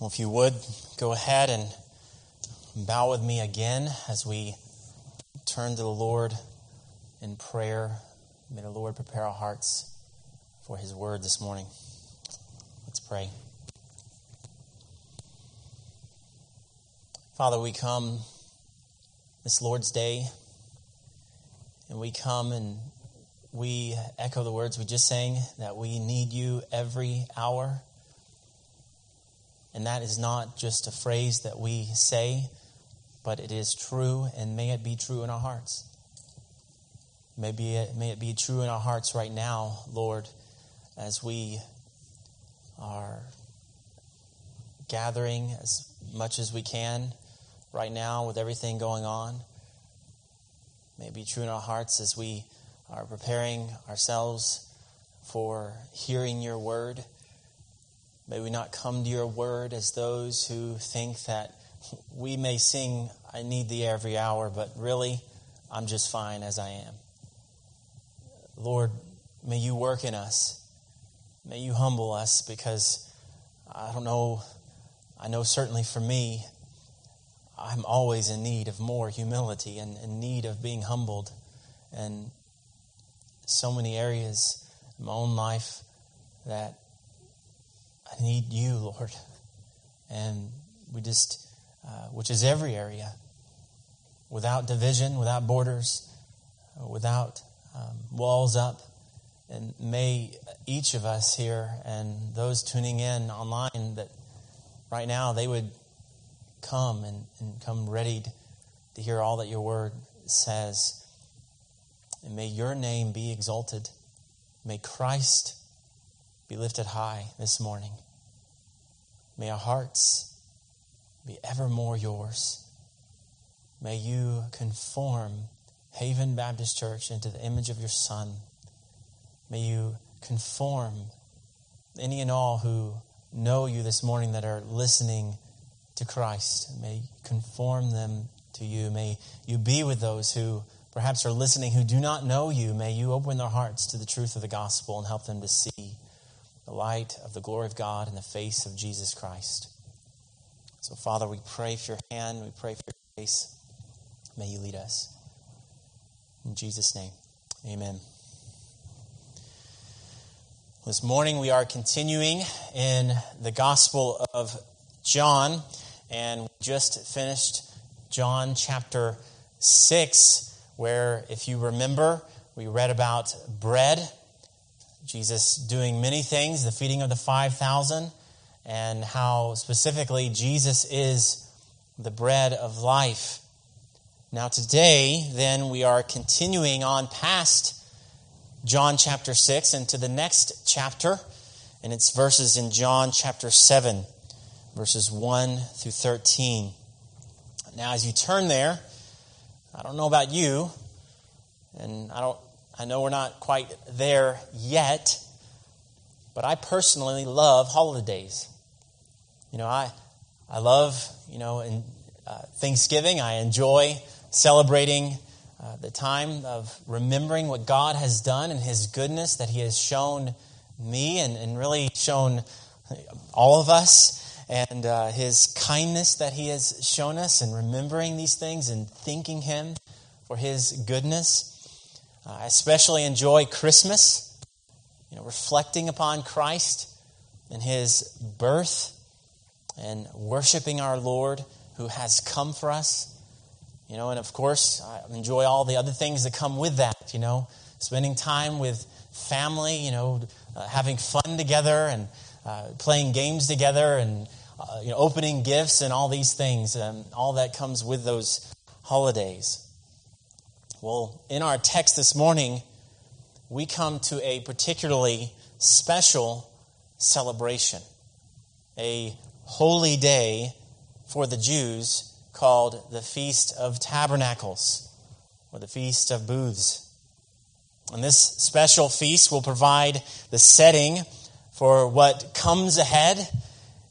Well, if you would, go ahead and bow with me again as we turn to the Lord in prayer. May the Lord prepare our hearts for His word this morning. Let's pray. Father, we come this Lord's Day, and we come and we echo the words we just sang that we need you every hour. And that is not just a phrase that we say, but it is true, and may it be true in our hearts. Maybe it, may it be true in our hearts right now, Lord, as we are gathering as much as we can right now with everything going on. May it be true in our hearts as we are preparing ourselves for hearing your word May we not come to your word as those who think that we may sing, I need thee every hour, but really, I'm just fine as I am. Lord, may you work in us. May you humble us because I don't know, I know certainly for me, I'm always in need of more humility and in need of being humbled. And so many areas in my own life that I need you, Lord. And we just, uh, which is every area, without division, without borders, uh, without um, walls up. And may each of us here and those tuning in online that right now they would come and, and come ready to hear all that your word says. And may your name be exalted. May Christ be lifted high this morning. May our hearts be evermore yours. May you conform Haven Baptist Church into the image of your Son. May you conform any and all who know you this morning that are listening to Christ. May conform them to you. May you be with those who perhaps are listening who do not know you. May you open their hearts to the truth of the gospel and help them to see the light of the glory of God in the face of Jesus Christ. So, Father, we pray for your hand, we pray for your grace. May you lead us. In Jesus' name, amen. This morning we are continuing in the Gospel of John, and we just finished John chapter 6, where, if you remember, we read about bread Jesus doing many things, the feeding of the 5,000, and how specifically Jesus is the bread of life. Now, today, then, we are continuing on past John chapter 6 and to the next chapter, and it's verses in John chapter 7, verses 1 through 13. Now, as you turn there, I don't know about you, and I don't I know we're not quite there yet, but I personally love holidays. You know, I, I love, you know, in, uh, Thanksgiving. I enjoy celebrating uh, the time of remembering what God has done and His goodness that He has shown me and, and really shown all of us and uh, His kindness that He has shown us and remembering these things and thanking Him for His goodness. Uh, I especially enjoy Christmas, you know, reflecting upon Christ and his birth and worshiping our Lord who has come for us. You know, and of course, I enjoy all the other things that come with that, you know, spending time with family, you know, uh, having fun together and uh, playing games together and, uh, you know, opening gifts and all these things and all that comes with those holidays. Well, in our text this morning, we come to a particularly special celebration, a holy day for the Jews called the Feast of Tabernacles or the Feast of Booths. And this special feast will provide the setting for what comes ahead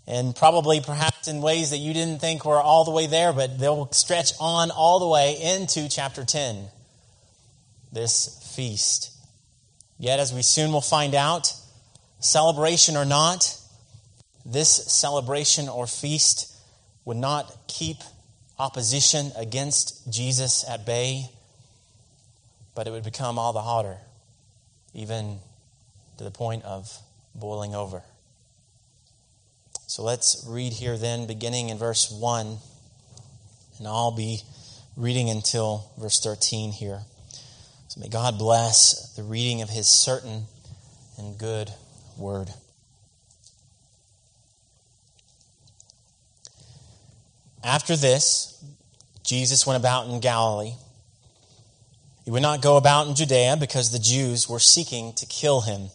and probably perhaps in ways that you didn't think were all the way there, but they'll stretch on all the way into chapter 10 this feast. Yet, as we soon will find out, celebration or not, this celebration or feast would not keep opposition against Jesus at bay, but it would become all the hotter, even to the point of boiling over. So let's read here then, beginning in verse 1, and I'll be reading until verse 13 here. So may God bless the reading of his certain and good word. After this, Jesus went about in Galilee. He would not go about in Judea because the Jews were seeking to kill him.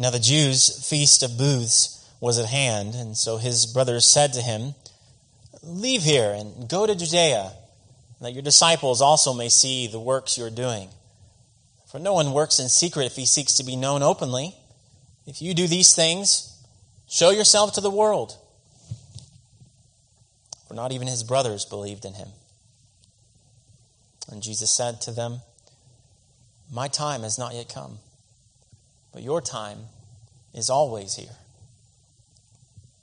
Now, the Jews' feast of booths was at hand, and so his brothers said to him, Leave here and go to Judea, that your disciples also may see the works you are doing. For no one works in secret if he seeks to be known openly. If you do these things, show yourself to the world. For not even his brothers believed in him. And Jesus said to them, My time has not yet come, but your time is always here.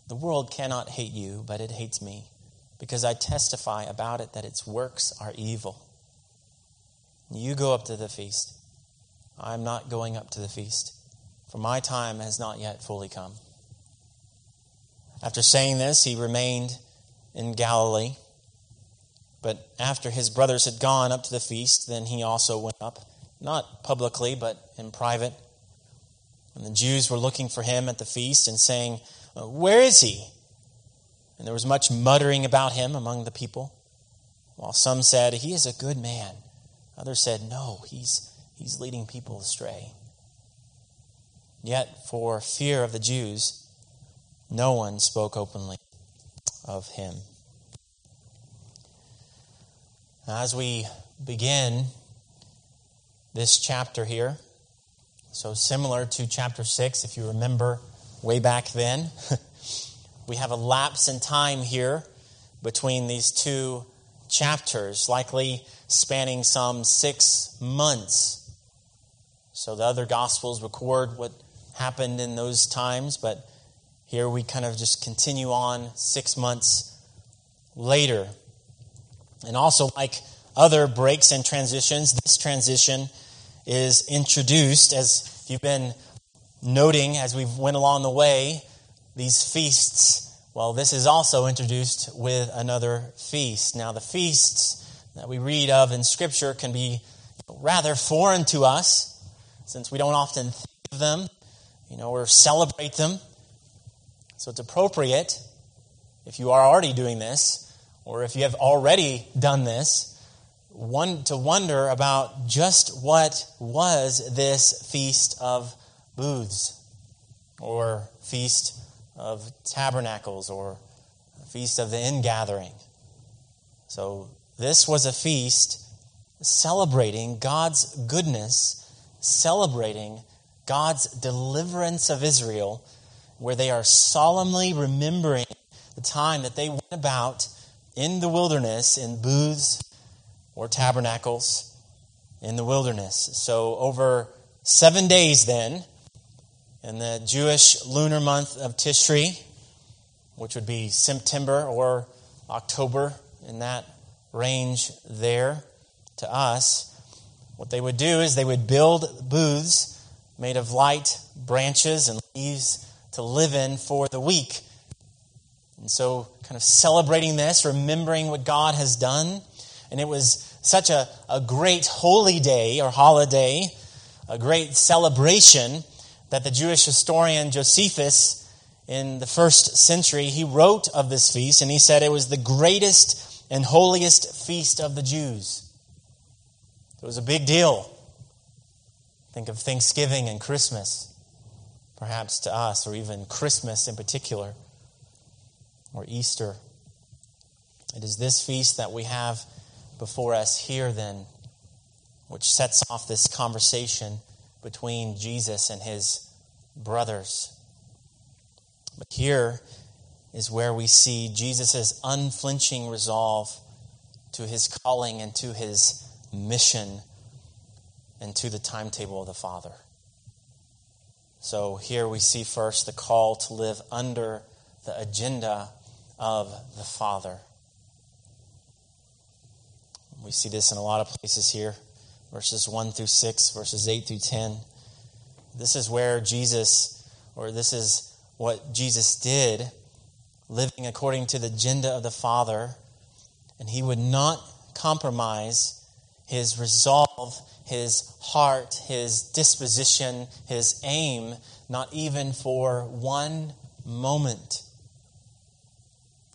The world cannot hate you, but it hates me because I testify about it that its works are evil. You go up to the feast. I am not going up to the feast, for my time has not yet fully come. After saying this, he remained in Galilee. But after his brothers had gone up to the feast, then he also went up, not publicly, but in private. And the Jews were looking for him at the feast and saying, Where is he? And there was much muttering about him among the people. While some said, He is a good man. Others said, No, he's, he's leading people astray. Yet, for fear of the Jews, no one spoke openly of him. As we begin this chapter here, so similar to chapter 6, if you remember way back then. We have a lapse in time here between these two chapters, likely spanning some six months. So the other Gospels record what happened in those times, but here we kind of just continue on six months later. And also, like other breaks and transitions, this transition is introduced, as you've been noting as we've went along the way, these feasts, well, this is also introduced with another feast. Now, the feasts that we read of in Scripture can be rather foreign to us since we don't often think of them, you know, or celebrate them. So it's appropriate if you are already doing this, or if you have already done this, one to wonder about just what was this feast of booths or feast of tabernacles or feast of the ingathering. So this was a feast celebrating God's goodness, celebrating God's deliverance of Israel, where they are solemnly remembering the time that they went about in the wilderness in booths or tabernacles in the wilderness. So over seven days then, in the Jewish lunar month of Tishri, which would be September or October, in that range there to us, what they would do is they would build booths made of light branches and leaves to live in for the week. And so, kind of celebrating this, remembering what God has done. And it was such a, a great holy day or holiday, a great celebration that the Jewish historian Josephus in the first century, he wrote of this feast and he said it was the greatest and holiest feast of the Jews. It was a big deal. Think of Thanksgiving and Christmas, perhaps to us, or even Christmas in particular, or Easter. It is this feast that we have before us here, then, which sets off this conversation between Jesus and his brothers. But here is where we see Jesus' unflinching resolve to his calling and to his mission and to the timetable of the Father. So here we see first the call to live under the agenda of the Father. We see this in a lot of places here verses 1 through 6, verses 8 through 10. This is where Jesus, or this is what Jesus did, living according to the agenda of the Father, and he would not compromise his resolve, his heart, his disposition, his aim, not even for one moment.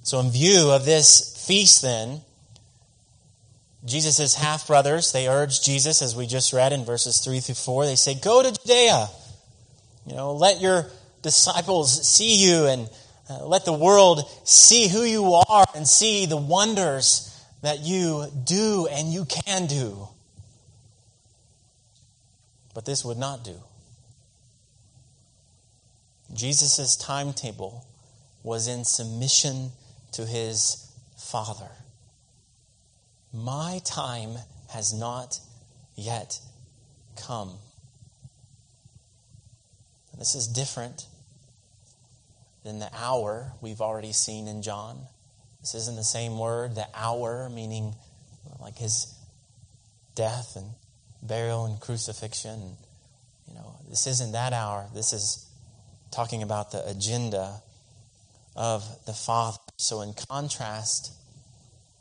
So, in view of this feast, then, Jesus' half brothers, they urge Jesus, as we just read in verses 3 through 4, they say, Go to Judea. You know, let your disciples see you and uh, let the world see who you are and see the wonders that you do and you can do. But this would not do. Jesus' timetable was in submission to his Father. My time has not yet come. This is different than the hour we've already seen in John. This isn't the same word, the hour, meaning like his death and burial and crucifixion. You know, this isn't that hour. This is talking about the agenda of the Father. So, in contrast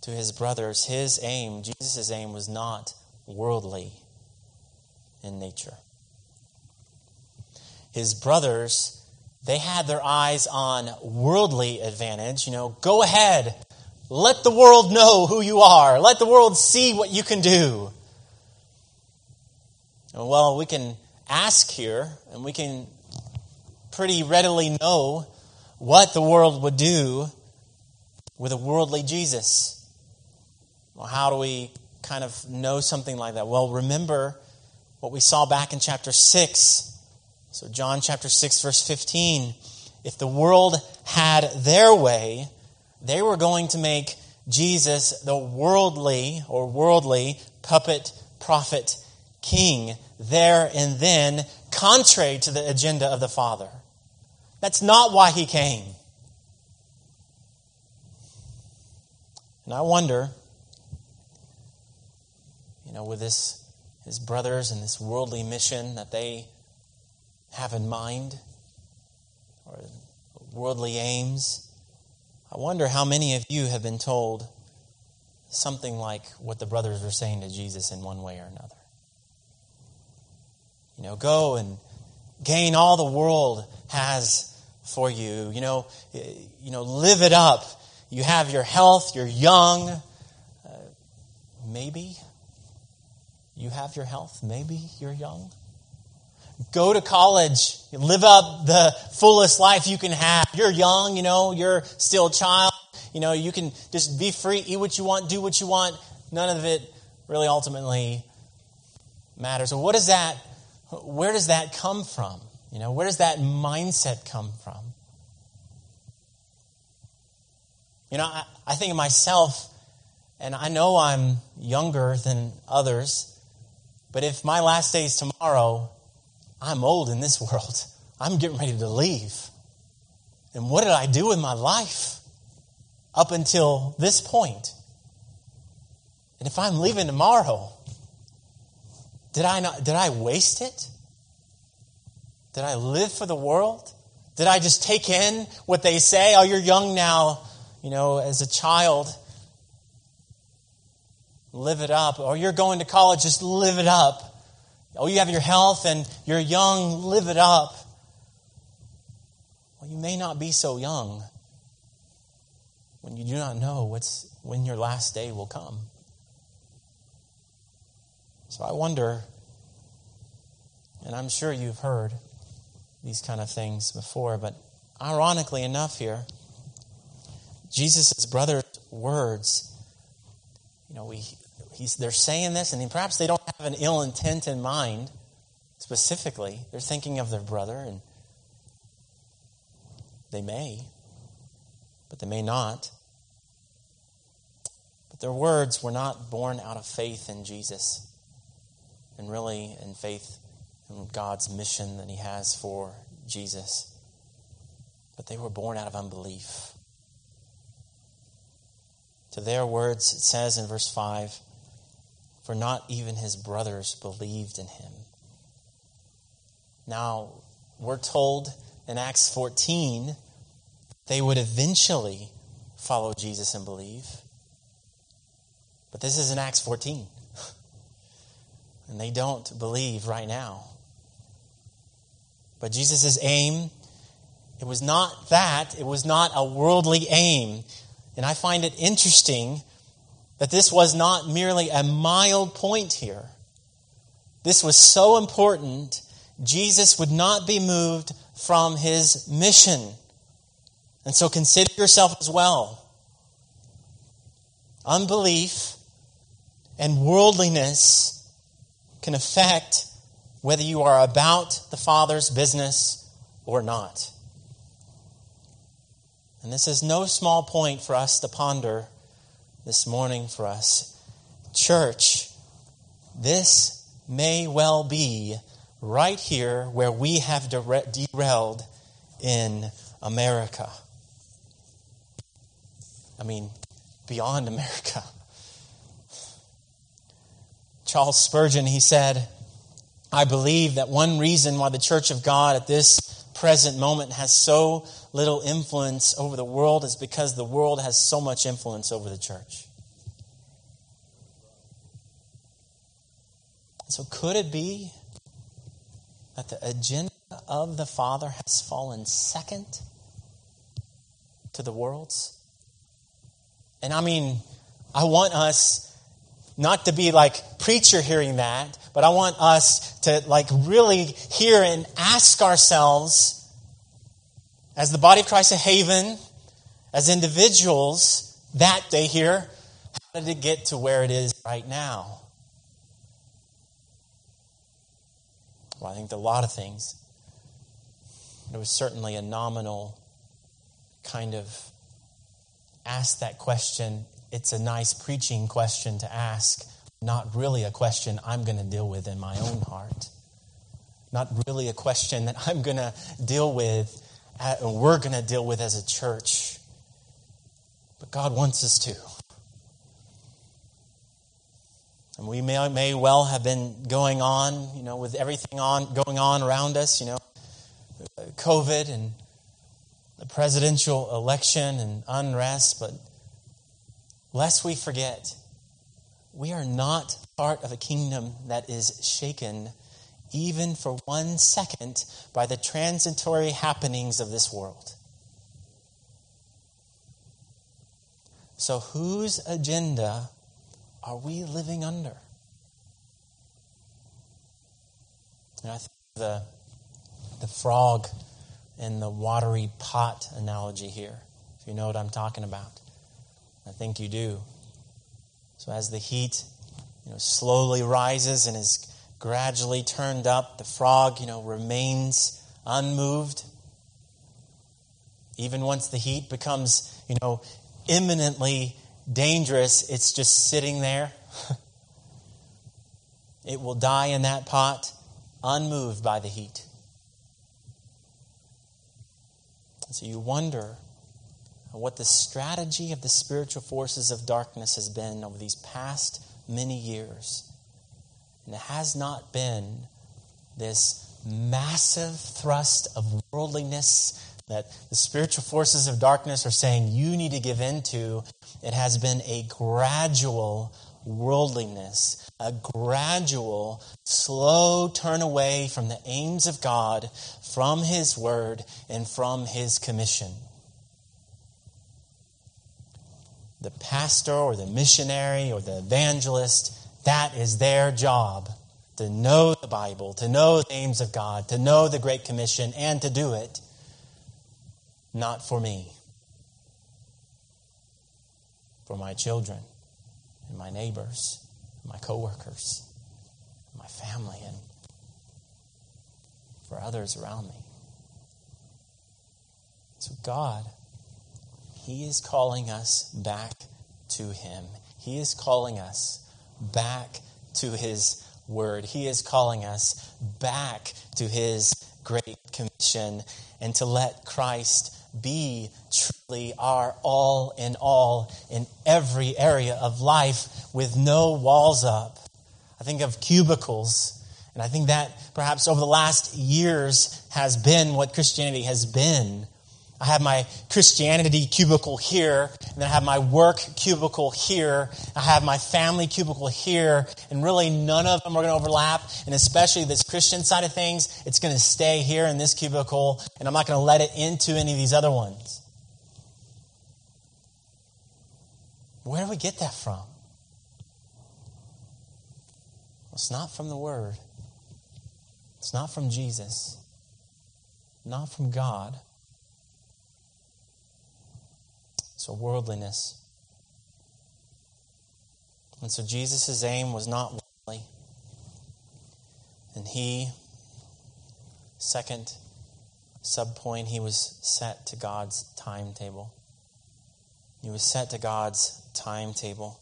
to his brothers, his aim, Jesus' aim, was not worldly in nature. His brothers, they had their eyes on worldly advantage. You know, go ahead, let the world know who you are, let the world see what you can do. Well, we can ask here, and we can pretty readily know what the world would do with a worldly Jesus. Well, how do we kind of know something like that? Well, remember what we saw back in chapter 6. So, John chapter 6, verse 15. If the world had their way, they were going to make Jesus the worldly or worldly puppet prophet king there and then, contrary to the agenda of the Father. That's not why he came. And I wonder you know, with this, his brothers and this worldly mission that they have in mind, or worldly aims. I wonder how many of you have been told something like what the brothers were saying to Jesus in one way or another. You know, go and gain all the world has for you. You know, you know, live it up. You have your health, you're young. Uh, maybe you have your health. Maybe you're young. Go to college. Live up the fullest life you can have. You're young, you know, you're still a child. You know, you can just be free, eat what you want, do what you want. None of it really ultimately matters. So, what is that? Where does that come from? You know, where does that mindset come from? You know, I, I think of myself, and I know I'm younger than others. But if my last day is tomorrow, I'm old in this world. I'm getting ready to leave. And what did I do with my life up until this point? And if I'm leaving tomorrow, did I not did I waste it? Did I live for the world? Did I just take in what they say? Oh, you're young now, you know, as a child live it up. Or you're going to college, just live it up. Oh, you have your health and you're young, live it up. Well, you may not be so young when you do not know what's, when your last day will come. So I wonder, and I'm sure you've heard these kind of things before, but ironically enough here, Jesus' brother's words, you know, we, he's, they're saying this, and perhaps they don't have an ill intent in mind specifically. They're thinking of their brother, and they may, but they may not. But their words were not born out of faith in Jesus, and really in faith in God's mission that He has for Jesus. But they were born out of unbelief. To their words, it says in verse 5 For not even his brothers believed in him. Now, we're told in Acts 14 they would eventually follow Jesus and believe. But this is in Acts 14. And they don't believe right now. But Jesus' aim, it was not that. It was not a worldly aim. And I find it interesting that this was not merely a mild point here. This was so important, Jesus would not be moved from his mission. And so consider yourself as well. Unbelief and worldliness can affect whether you are about the Father's business or not. And this is no small point for us to ponder this morning for us. Church, this may well be right here where we have derailed in America. I mean, beyond America. Charles Spurgeon, he said, I believe that one reason why the Church of God at this present moment has so little influence over the world is because the world has so much influence over the church. So, could it be that the agenda of the Father has fallen second to the world's? And I mean, I want us not to be like preacher hearing that, but I want us to like really hear and ask ourselves as the body of Christ at Haven, as individuals that day here, how did it get to where it is right now? Well, I think a lot of things. It was certainly a nominal kind of ask that question. It's a nice preaching question to ask, not really a question I'm going to deal with in my own heart. Not really a question that I'm going to deal with uh, and we're going to deal with as a church. But God wants us to. And we may, may well have been going on, you know, with everything on going on around us, you know, COVID and the presidential election and unrest, but lest we forget, we are not part of a kingdom that is shaken even for one second, by the transitory happenings of this world. So, whose agenda are we living under? And I think the, the frog in the watery pot analogy here, if you know what I'm talking about. I think you do. So, as the heat you know, slowly rises and is gradually turned up. The frog, you know, remains unmoved. Even once the heat becomes, you know, imminently dangerous, it's just sitting there. it will die in that pot, unmoved by the heat. So you wonder what the strategy of the spiritual forces of darkness has been over these past many years. And it has not been this massive thrust of worldliness that the spiritual forces of darkness are saying you need to give into. It has been a gradual worldliness, a gradual, slow turn away from the aims of God, from His Word, and from His commission. The pastor or the missionary or the evangelist that is their job to know the Bible, to know the names of God, to know the Great Commission, and to do it. Not for me, for my children and my neighbors, my coworkers, my family, and for others around me. So, God, He is calling us back to Him. He is calling us back to his word. He is calling us back to his great commission and to let Christ be truly our all in all in every area of life with no walls up. I think of cubicles, and I think that perhaps over the last years has been what Christianity has been. I have my Christianity cubicle here, and then I have my work cubicle here. I have my family cubicle here, and really none of them are going to overlap. And especially this Christian side of things, it's going to stay here in this cubicle, and I'm not going to let it into any of these other ones. Where do we get that from? Well, it's not from the Word. It's not from Jesus. Not from God. So, worldliness. And so, Jesus' aim was not worldly. And he, second subpoint, he was set to God's timetable. He was set to God's timetable.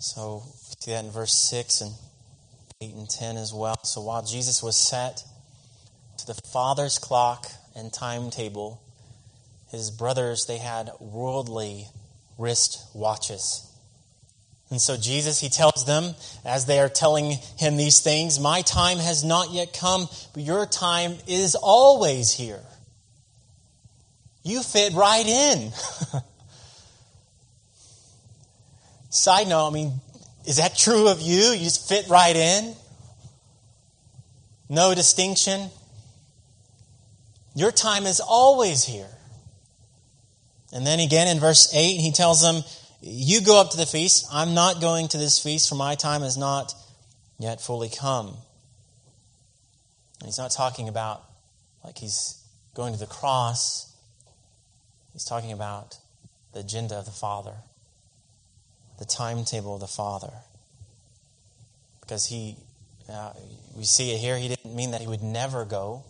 So, see that in verse 6 and 8 and 10 as well. So, while Jesus was set to the Father's clock and timetable, his brothers, they had worldly wrist watches. And so Jesus, he tells them, as they are telling him these things, My time has not yet come, but your time is always here. You fit right in. Side note, I mean, is that true of you? You just fit right in? No distinction? Your time is always here. And then again in verse 8, he tells them, You go up to the feast. I'm not going to this feast, for my time has not yet fully come. And he's not talking about like he's going to the cross. He's talking about the agenda of the Father, the timetable of the Father. Because he, uh, we see it here, he didn't mean that he would never go.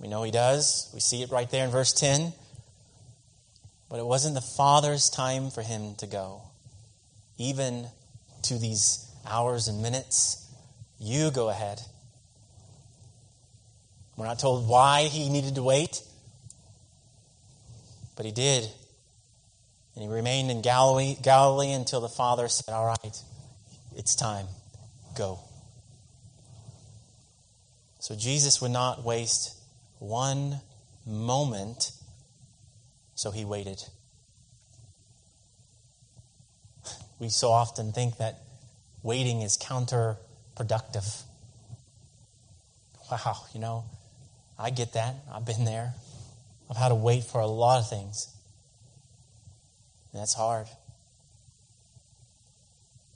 We know he does. We see it right there in verse 10. But it wasn't the Father's time for him to go. Even to these hours and minutes, you go ahead. We're not told why he needed to wait, but he did. And he remained in Galilee, Galilee until the Father said, All right, it's time. Go. So Jesus would not waste one moment so he waited. We so often think that waiting is counterproductive. Wow, you know, I get that. I've been there. I've had to wait for a lot of things. And that's hard.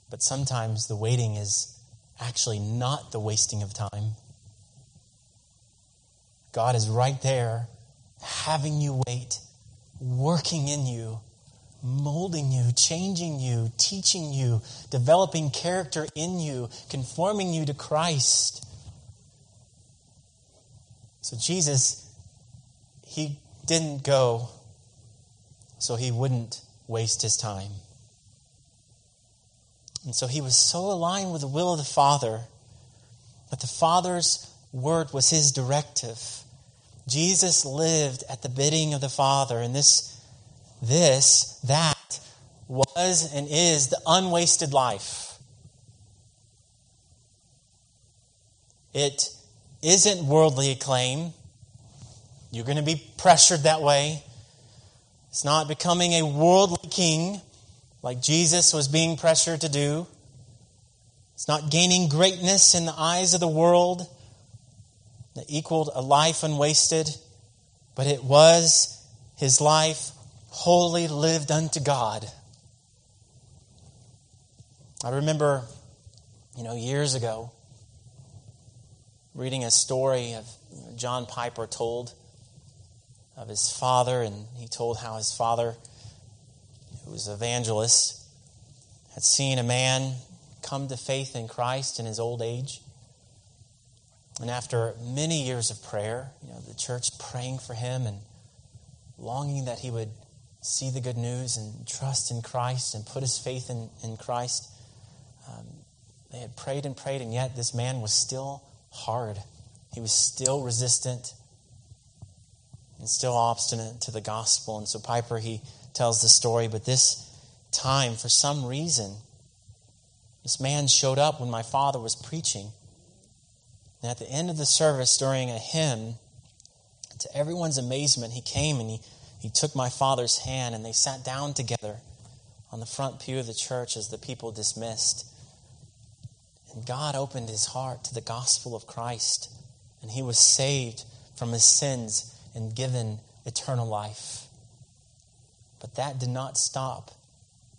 But sometimes the waiting is actually not the wasting of time. God is right there having you wait working in you, molding you, changing you, teaching you, developing character in you, conforming you to Christ. So Jesus, he didn't go so he wouldn't waste his time. And so he was so aligned with the will of the Father that the Father's word was his directive. Jesus lived at the bidding of the Father, and this, this, that was and is the unwasted life. It isn't worldly acclaim. You're going to be pressured that way. It's not becoming a worldly king like Jesus was being pressured to do. It's not gaining greatness in the eyes of the world that equaled a life unwasted, but it was his life wholly lived unto God. I remember, you know, years ago, reading a story of John Piper told of his father, and he told how his father, who was an evangelist, had seen a man come to faith in Christ in his old age. And after many years of prayer, you know, the church praying for him and longing that he would see the good news and trust in Christ and put his faith in, in Christ, um, They had prayed and prayed, and yet this man was still hard. He was still resistant and still obstinate to the gospel. And so Piper, he tells the story, but this time, for some reason, this man showed up when my father was preaching. And at the end of the service, during a hymn, to everyone's amazement, he came and he, he took my father's hand and they sat down together on the front pew of the church as the people dismissed. And God opened his heart to the gospel of Christ, and he was saved from his sins and given eternal life. But that did not stop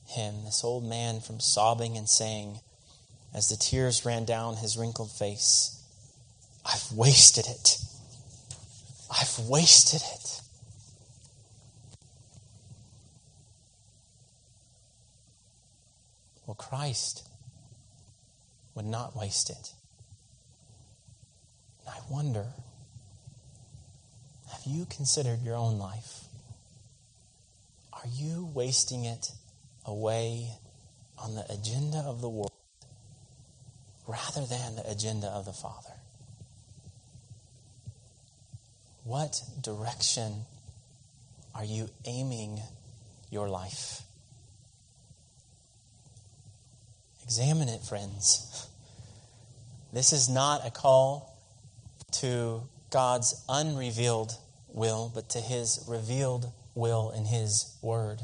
him, this old man, from sobbing and saying, as the tears ran down his wrinkled face, I've wasted it. I've wasted it. Well, Christ would not waste it. And I wonder have you considered your own life? Are you wasting it away on the agenda of the world rather than the agenda of the Father? What direction are you aiming your life? Examine it, friends. This is not a call to God's unrevealed will, but to his revealed will in his word.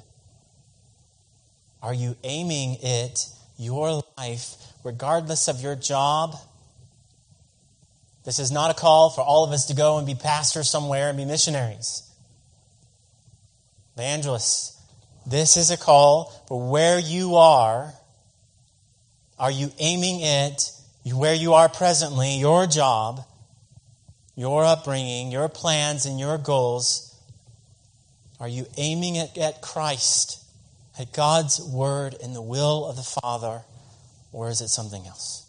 Are you aiming it, your life, regardless of your job? This is not a call for all of us to go and be pastors somewhere and be missionaries. Evangelists, this is a call for where you are. Are you aiming it where you are presently, your job, your upbringing, your plans, and your goals? Are you aiming it at Christ, at God's word and the will of the Father, or is it something else?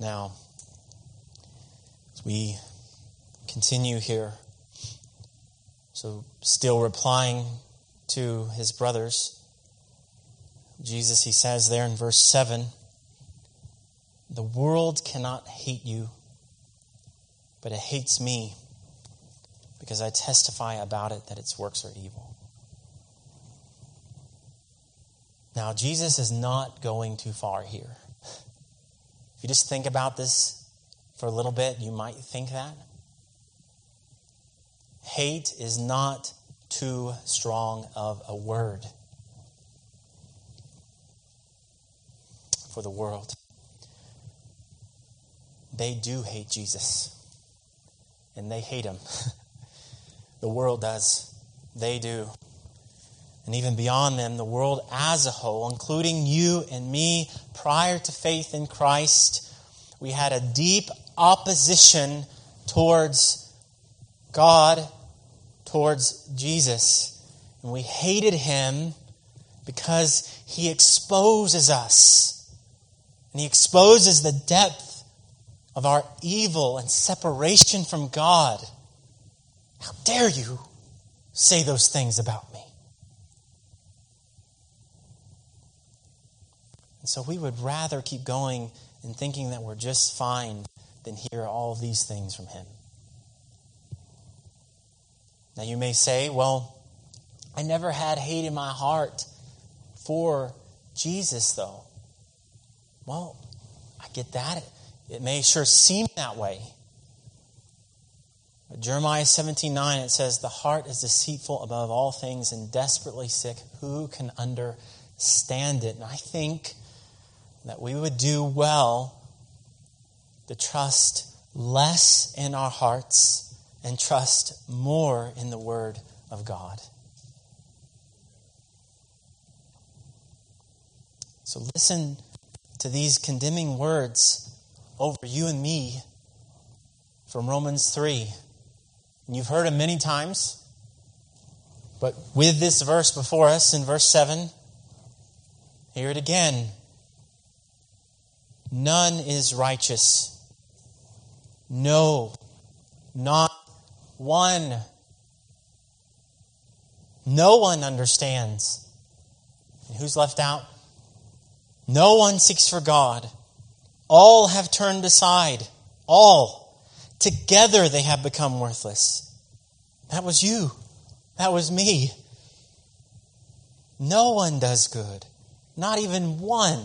Now, as we continue here, so still replying to his brothers, Jesus, he says there in verse 7 the world cannot hate you, but it hates me because I testify about it that its works are evil. Now, Jesus is not going too far here. If you just think about this for a little bit, you might think that. Hate is not too strong of a word for the world. They do hate Jesus, and they hate him. the world does. They do. And even beyond them, the world as a whole, including you and me, prior to faith in Christ, we had a deep opposition towards God, towards Jesus. And we hated him because he exposes us. And he exposes the depth of our evil and separation from God. How dare you say those things about me? And so we would rather keep going and thinking that we're just fine than hear all these things from him. Now you may say, well, I never had hate in my heart for Jesus, though. Well, I get that. It may sure seem that way. But Jeremiah 17 9, it says, The heart is deceitful above all things and desperately sick. Who can understand it? And I think that we would do well to trust less in our hearts and trust more in the Word of God. So listen to these condemning words over you and me from Romans 3. And you've heard them many times, but with this verse before us in verse 7, hear it again. None is righteous. No, not one. No one understands. And who's left out? No one seeks for God. All have turned aside. All. Together they have become worthless. That was you. That was me. No one does good. Not even one.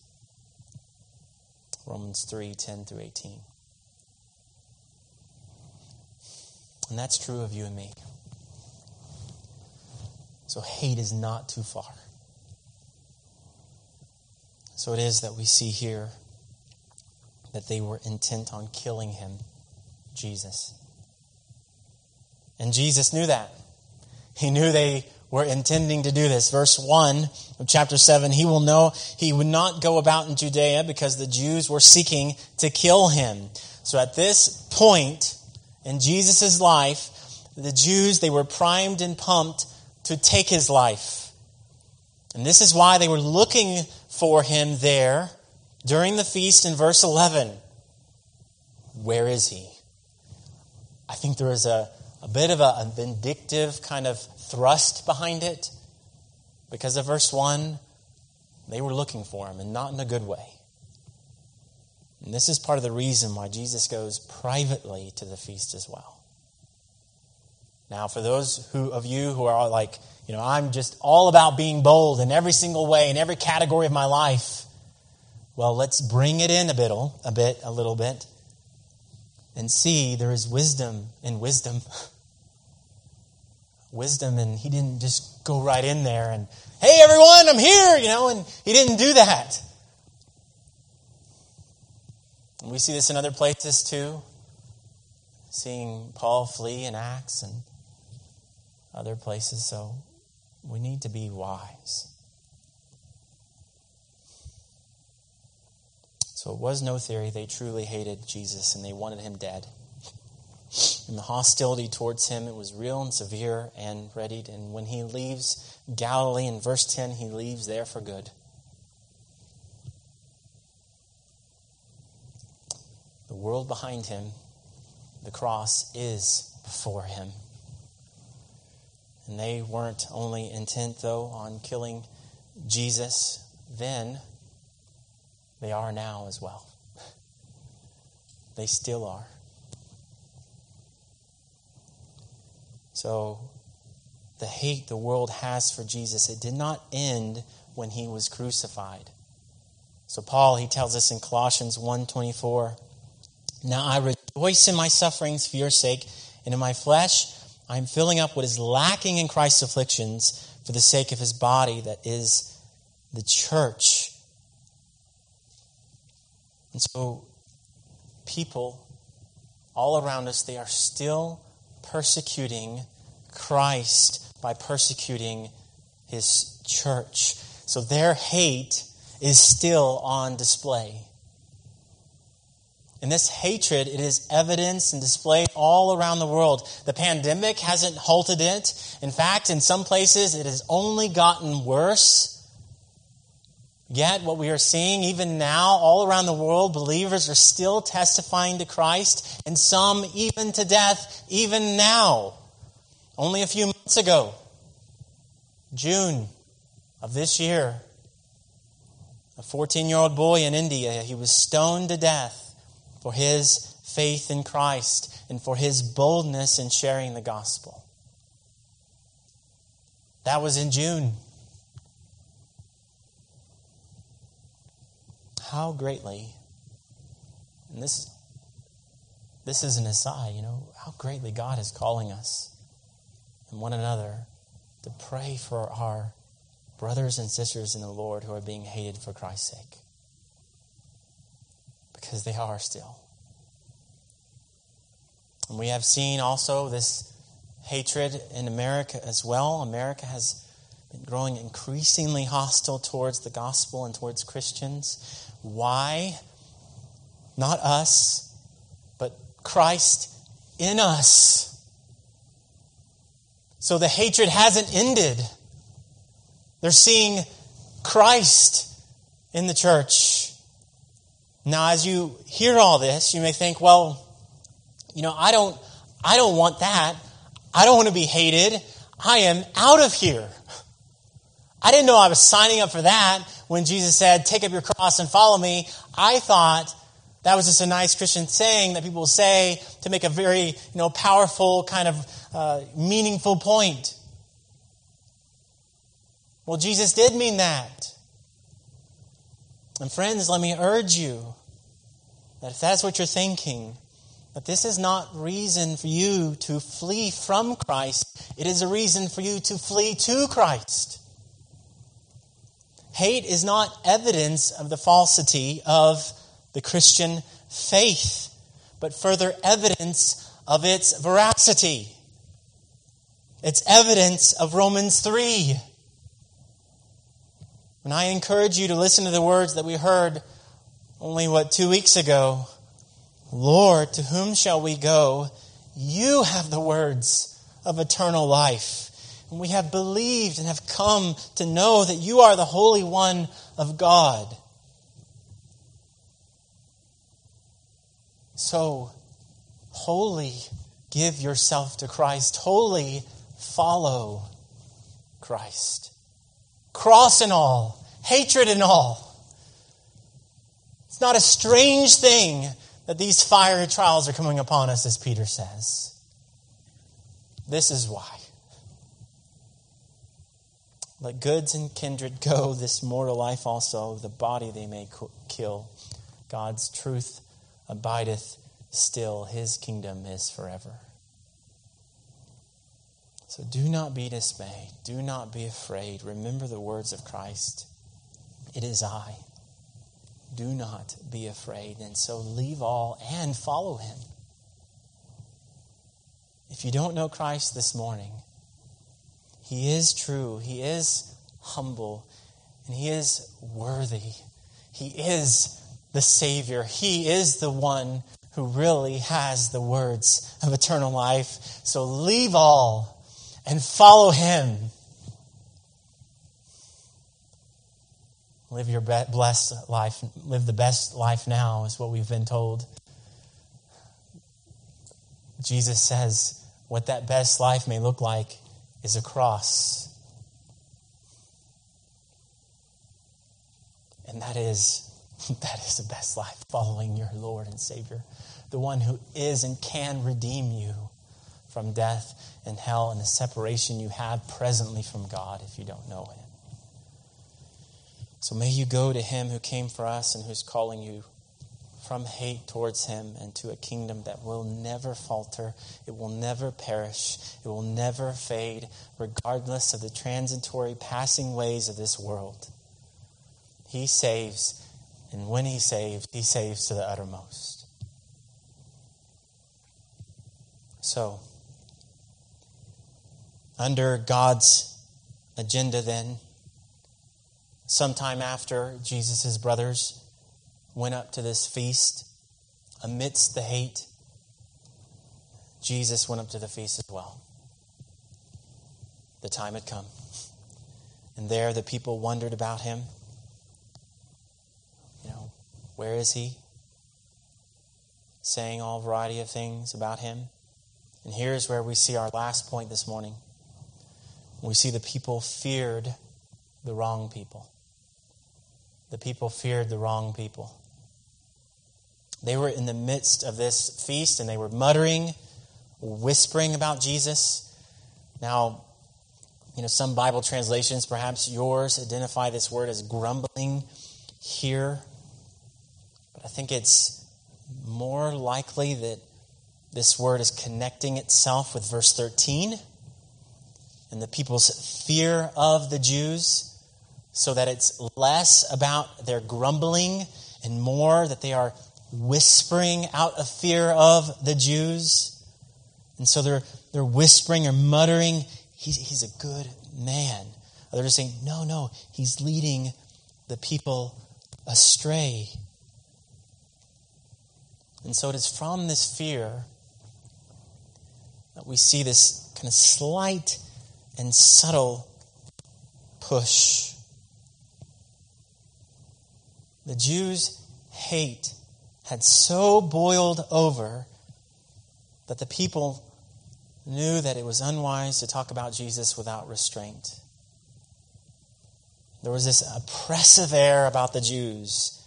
Romans 3 10 through 18. And that's true of you and me. So hate is not too far. So it is that we see here that they were intent on killing him, Jesus. And Jesus knew that. He knew they were intending to do this. Verse 1 of chapter 7 He will know he would not go about in Judea because the Jews were seeking to kill him. So at this point in Jesus' life, the Jews, they were primed and pumped to take his life. And this is why they were looking for him there during the feast in verse 11. Where is he? I think there is a, a bit of a, a vindictive kind of thrust behind it. Because of verse 1, they were looking for him, and not in a good way. And this is part of the reason why Jesus goes privately to the feast as well. Now, for those who, of you who are like, you know, I'm just all about being bold in every single way, in every category of my life. Well, let's bring it in a bit, a bit, a little bit, and see there is wisdom in wisdom. wisdom, and he didn't just go right in there and, hey, everyone, I'm here, you know, and he didn't do that. And we see this in other places too. Seeing Paul flee in Acts and other places. So we need to be wise. So it was no theory. They truly hated Jesus and they wanted him dead. And the hostility towards him, it was real and severe and readied. And when he leaves Galilee in verse 10, he leaves there for good. The world behind him, the cross, is before him. And they weren't only intent, though, on killing Jesus then, they are now as well. They still are. So, the hate the world has for Jesus, it did not end when he was crucified. So Paul, he tells us in Colossians 1:24, "Now I rejoice in my sufferings for your sake, and in my flesh I'm filling up what is lacking in Christ's afflictions for the sake of his body, that is the church. And so, people all around us, they are still persecuting Christ by persecuting his church. So, their hate is still on display. And this hatred, it is evidenced and displayed all around the world. The pandemic hasn't halted it. In fact, in some places, it has only gotten worse. Yet, what we are seeing even now, all around the world, believers are still testifying to Christ, and some even to death, even now. Only a few months ago, June of this year, a 14 year old boy in India, he was stoned to death for his faith in Christ and for his boldness in sharing the gospel. That was in June. How greatly, and this, this is an aside, you know, how greatly God is calling us and one another to pray for our brothers and sisters in the Lord who are being hated for Christ's sake because they are still. And we have seen also this hatred in America as well. America has been growing increasingly hostile towards the gospel and towards Christians. Why? Not us, but Christ in us. So the hatred hasn't ended. They're seeing Christ in the church. Now, as you hear all this, you may think, well, you know, I don't, I don't want that. I don't want to be hated. I am out of here. I didn't know I was signing up for that when Jesus said, take up your cross and follow me. I thought that was just a nice Christian saying that people say to make a very, you know, powerful kind of uh, meaningful point. Well, Jesus did mean that. And friends, let me urge you that if that's what you're thinking, that this is not reason for you to flee from Christ. It is a reason for you to flee to Christ. Hate is not evidence of the falsity of the Christian faith, but further evidence of its veracity. It's evidence of Romans 3. And I encourage you to listen to the words that we heard only, what, two weeks ago. Lord, to whom shall we go? You have the words of eternal life. And we have believed and have come to know that you are the Holy One of God. So, wholly give yourself to Christ. Wholly follow Christ. Cross and all, hatred and all. It's not a strange thing that these fiery trials are coming upon us, as Peter says. This is why. Let goods and kindred go, this mortal life also, the body they may kill. God's truth abideth still, his kingdom is forever. So do not be dismayed. Do not be afraid. Remember the words of Christ. It is I. Do not be afraid. And so leave all and follow him. If you don't know Christ this morning, he is true, he is humble, and he is worthy. He is the Savior, he is the one who really has the words of eternal life. So leave all and follow Him. Live your blessed life. Live the best life now, is what we've been told. Jesus says what that best life may look like is a cross. And that is that is the best life, following your Lord and Savior, the one who is and can redeem you from death and hell and the separation you have presently from God if you don't know Him. So may you go to Him who came for us and who's calling you from hate towards Him and to a kingdom that will never falter, it will never perish, it will never fade, regardless of the transitory passing ways of this world. He saves, and when He saves, He saves to the uttermost. So, under God's agenda, then, sometime after Jesus' brothers went up to this feast, amidst the hate, Jesus went up to the feast as well. The time had come. And there the people wondered about him. You know, where is he? Saying all variety of things about him. And here's where we see our last point this morning. We see the people feared the wrong people. The people feared the wrong people. They were in the midst of this feast and they were muttering, whispering about Jesus. Now, you know, some Bible translations, perhaps yours, identify this word as grumbling here. But I think it's more likely that this word is connecting itself with verse 13 and the people's fear of the Jews so that it's less about their grumbling and more that they are whispering out of fear of the Jews. And so they're, they're whispering or muttering, he's, he's a good man. They're just saying, no, no, he's leading the people astray. And so it is from this fear that we see this kind of slight and subtle push. The Jews' hate had so boiled over that the people knew that it was unwise to talk about Jesus without restraint. There was this oppressive air about the Jews.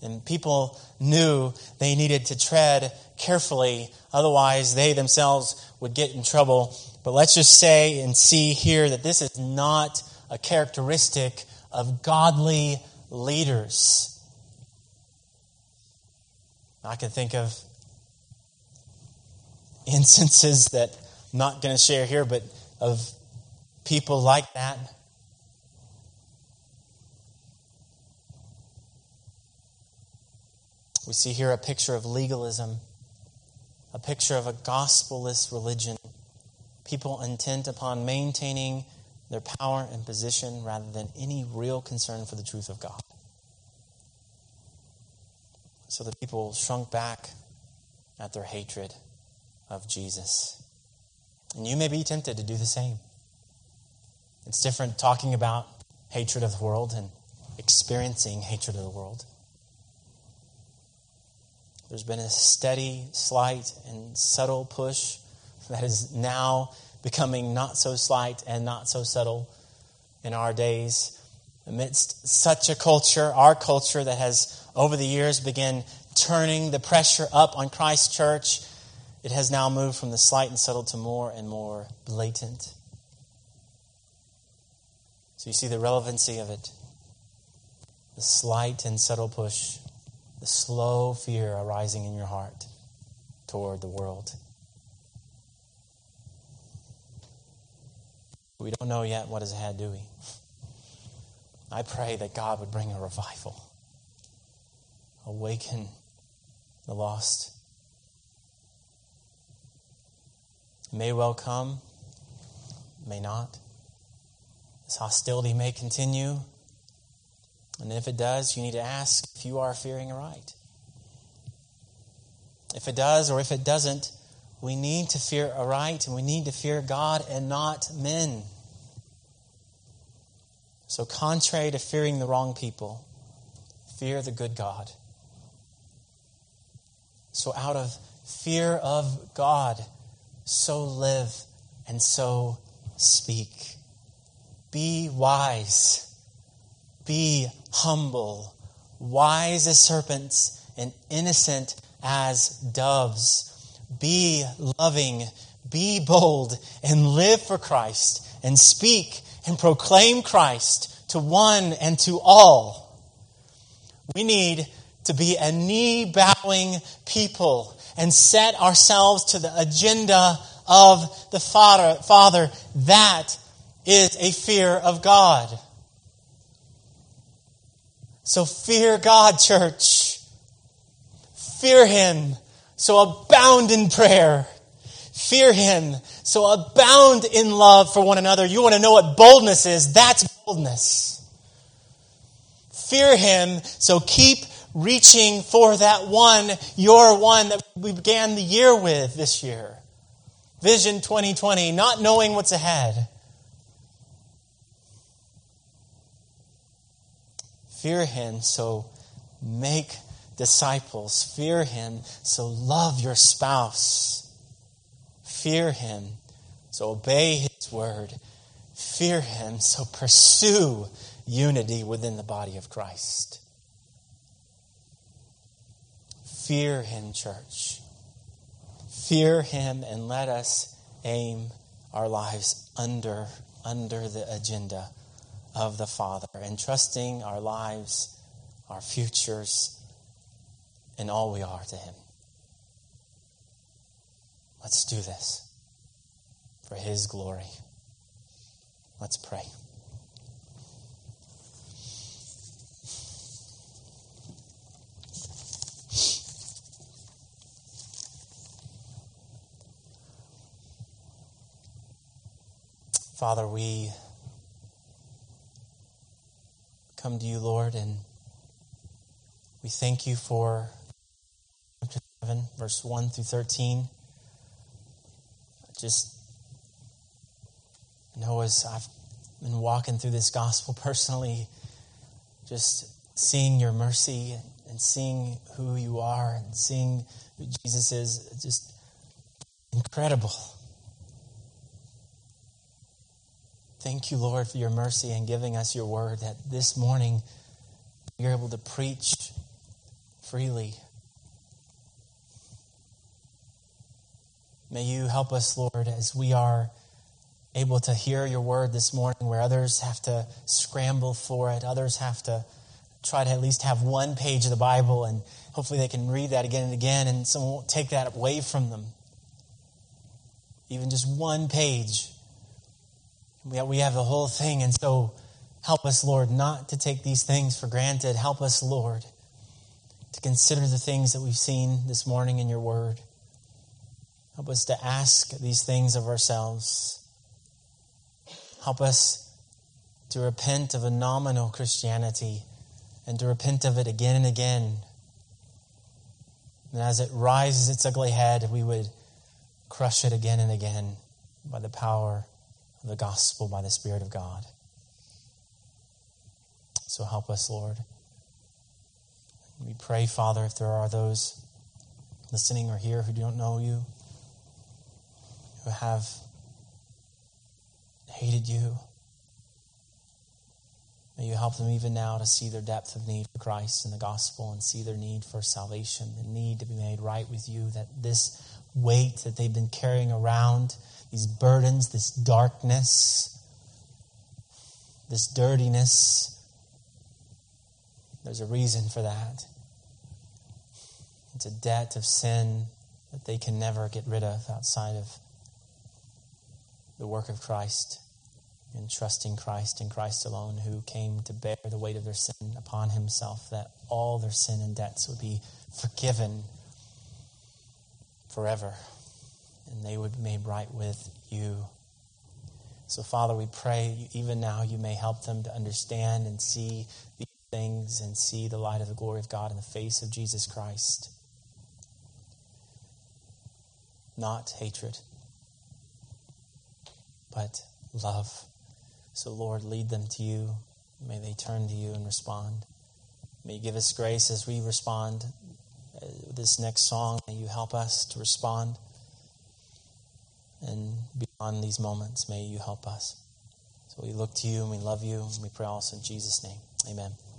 And people knew they needed to tread carefully, otherwise, they themselves would get in trouble. But let's just say and see here that this is not a characteristic of godly leaders. I can think of instances that I'm not going to share here, but of people like that. We see here a picture of legalism, a picture of a gospelless religion, people intent upon maintaining their power and position rather than any real concern for the truth of God. So the people shrunk back at their hatred of Jesus. And you may be tempted to do the same. It's different talking about hatred of the world and experiencing hatred of the world. There's been a steady, slight, and subtle push that is now becoming not so slight and not so subtle in our days. Amidst such a culture, our culture that has over the years began turning the pressure up on Christ Church it has now moved from the slight and subtle to more and more blatant. So you see the relevancy of it. The slight and subtle push, the slow fear arising in your heart toward the world. We don't know yet what is ahead, do we? I pray that God would bring a revival, awaken the lost may well come, may not. This hostility may continue. And if it does, you need to ask if you are fearing aright. If it does or if it doesn't, we need to fear aright and we need to fear God and not men. So, contrary to fearing the wrong people, fear the good God. So, out of fear of God, so live and so speak. Be wise. Be humble. Wise as serpents and innocent as doves. Be loving. Be bold and live for Christ and speak and proclaim Christ to one and to all. We need to be a knee bowing people and set ourselves to the agenda of the Father. Father, that is a fear of God. So fear God, church. Fear Him. So abound in prayer. Fear Him. So abound in love for one another. You want to know what boldness is? That's boldness. Fear Him. So keep reaching for that one, your one that we began the year with this year. Vision 2020, not knowing what's ahead. Fear Him, so make disciples. Fear Him, so love your spouse. Fear Him, so obey His word. Fear Him, so pursue unity within the body of Christ. Fear him, church. Fear him and let us aim our lives under, under the agenda of the Father, entrusting our lives, our futures, and all we are to him. Let's do this for his glory. Let's pray. Father, we come to you, Lord, and we thank you for chapter 7, verse 1 through 13. Just know as I've been walking through this gospel personally, just seeing your mercy and seeing who you are and seeing who Jesus is, just incredible. Thank you, Lord, for your mercy and giving us your word that this morning you're able to preach freely. May you help us, Lord, as we are able to hear your word this morning where others have to scramble for it, others have to try to at least have one page of the Bible, and hopefully they can read that again and again, and someone won't take that away from them. Even just one page. We have the whole thing, and so help us, Lord, not to take these things for granted. Help us, Lord, to consider the things that we've seen this morning in your word. Help us to ask these things of ourselves. Help us to repent of a nominal Christianity and to repent of it again and again. And as it rises its ugly head, we would crush it again and again by the power the gospel, by the Spirit of God. So help us, Lord. We pray, Father, if there are those listening or here who don't know you, who have hated you, May you help them even now to see their depth of need for Christ and the gospel and see their need for salvation, the need to be made right with you, that this weight that they've been carrying around, these burdens, this darkness, this dirtiness, there's a reason for that. It's a debt of sin that they can never get rid of outside of the work of Christ and trusting Christ and Christ alone, who came to bear the weight of their sin upon himself, that all their sin and debts would be forgiven forever, and they would be made right with you. So, Father, we pray even now you may help them to understand and see these things and see the light of the glory of God in the face of Jesus Christ. Not hatred, but love. So, Lord, lead them to you. May they turn to you and respond. May you give us grace as we respond. Uh, this next song, may you help us to respond. And beyond these moments, may you help us. So we look to you and we love you. And we pray also in Jesus' name. Amen.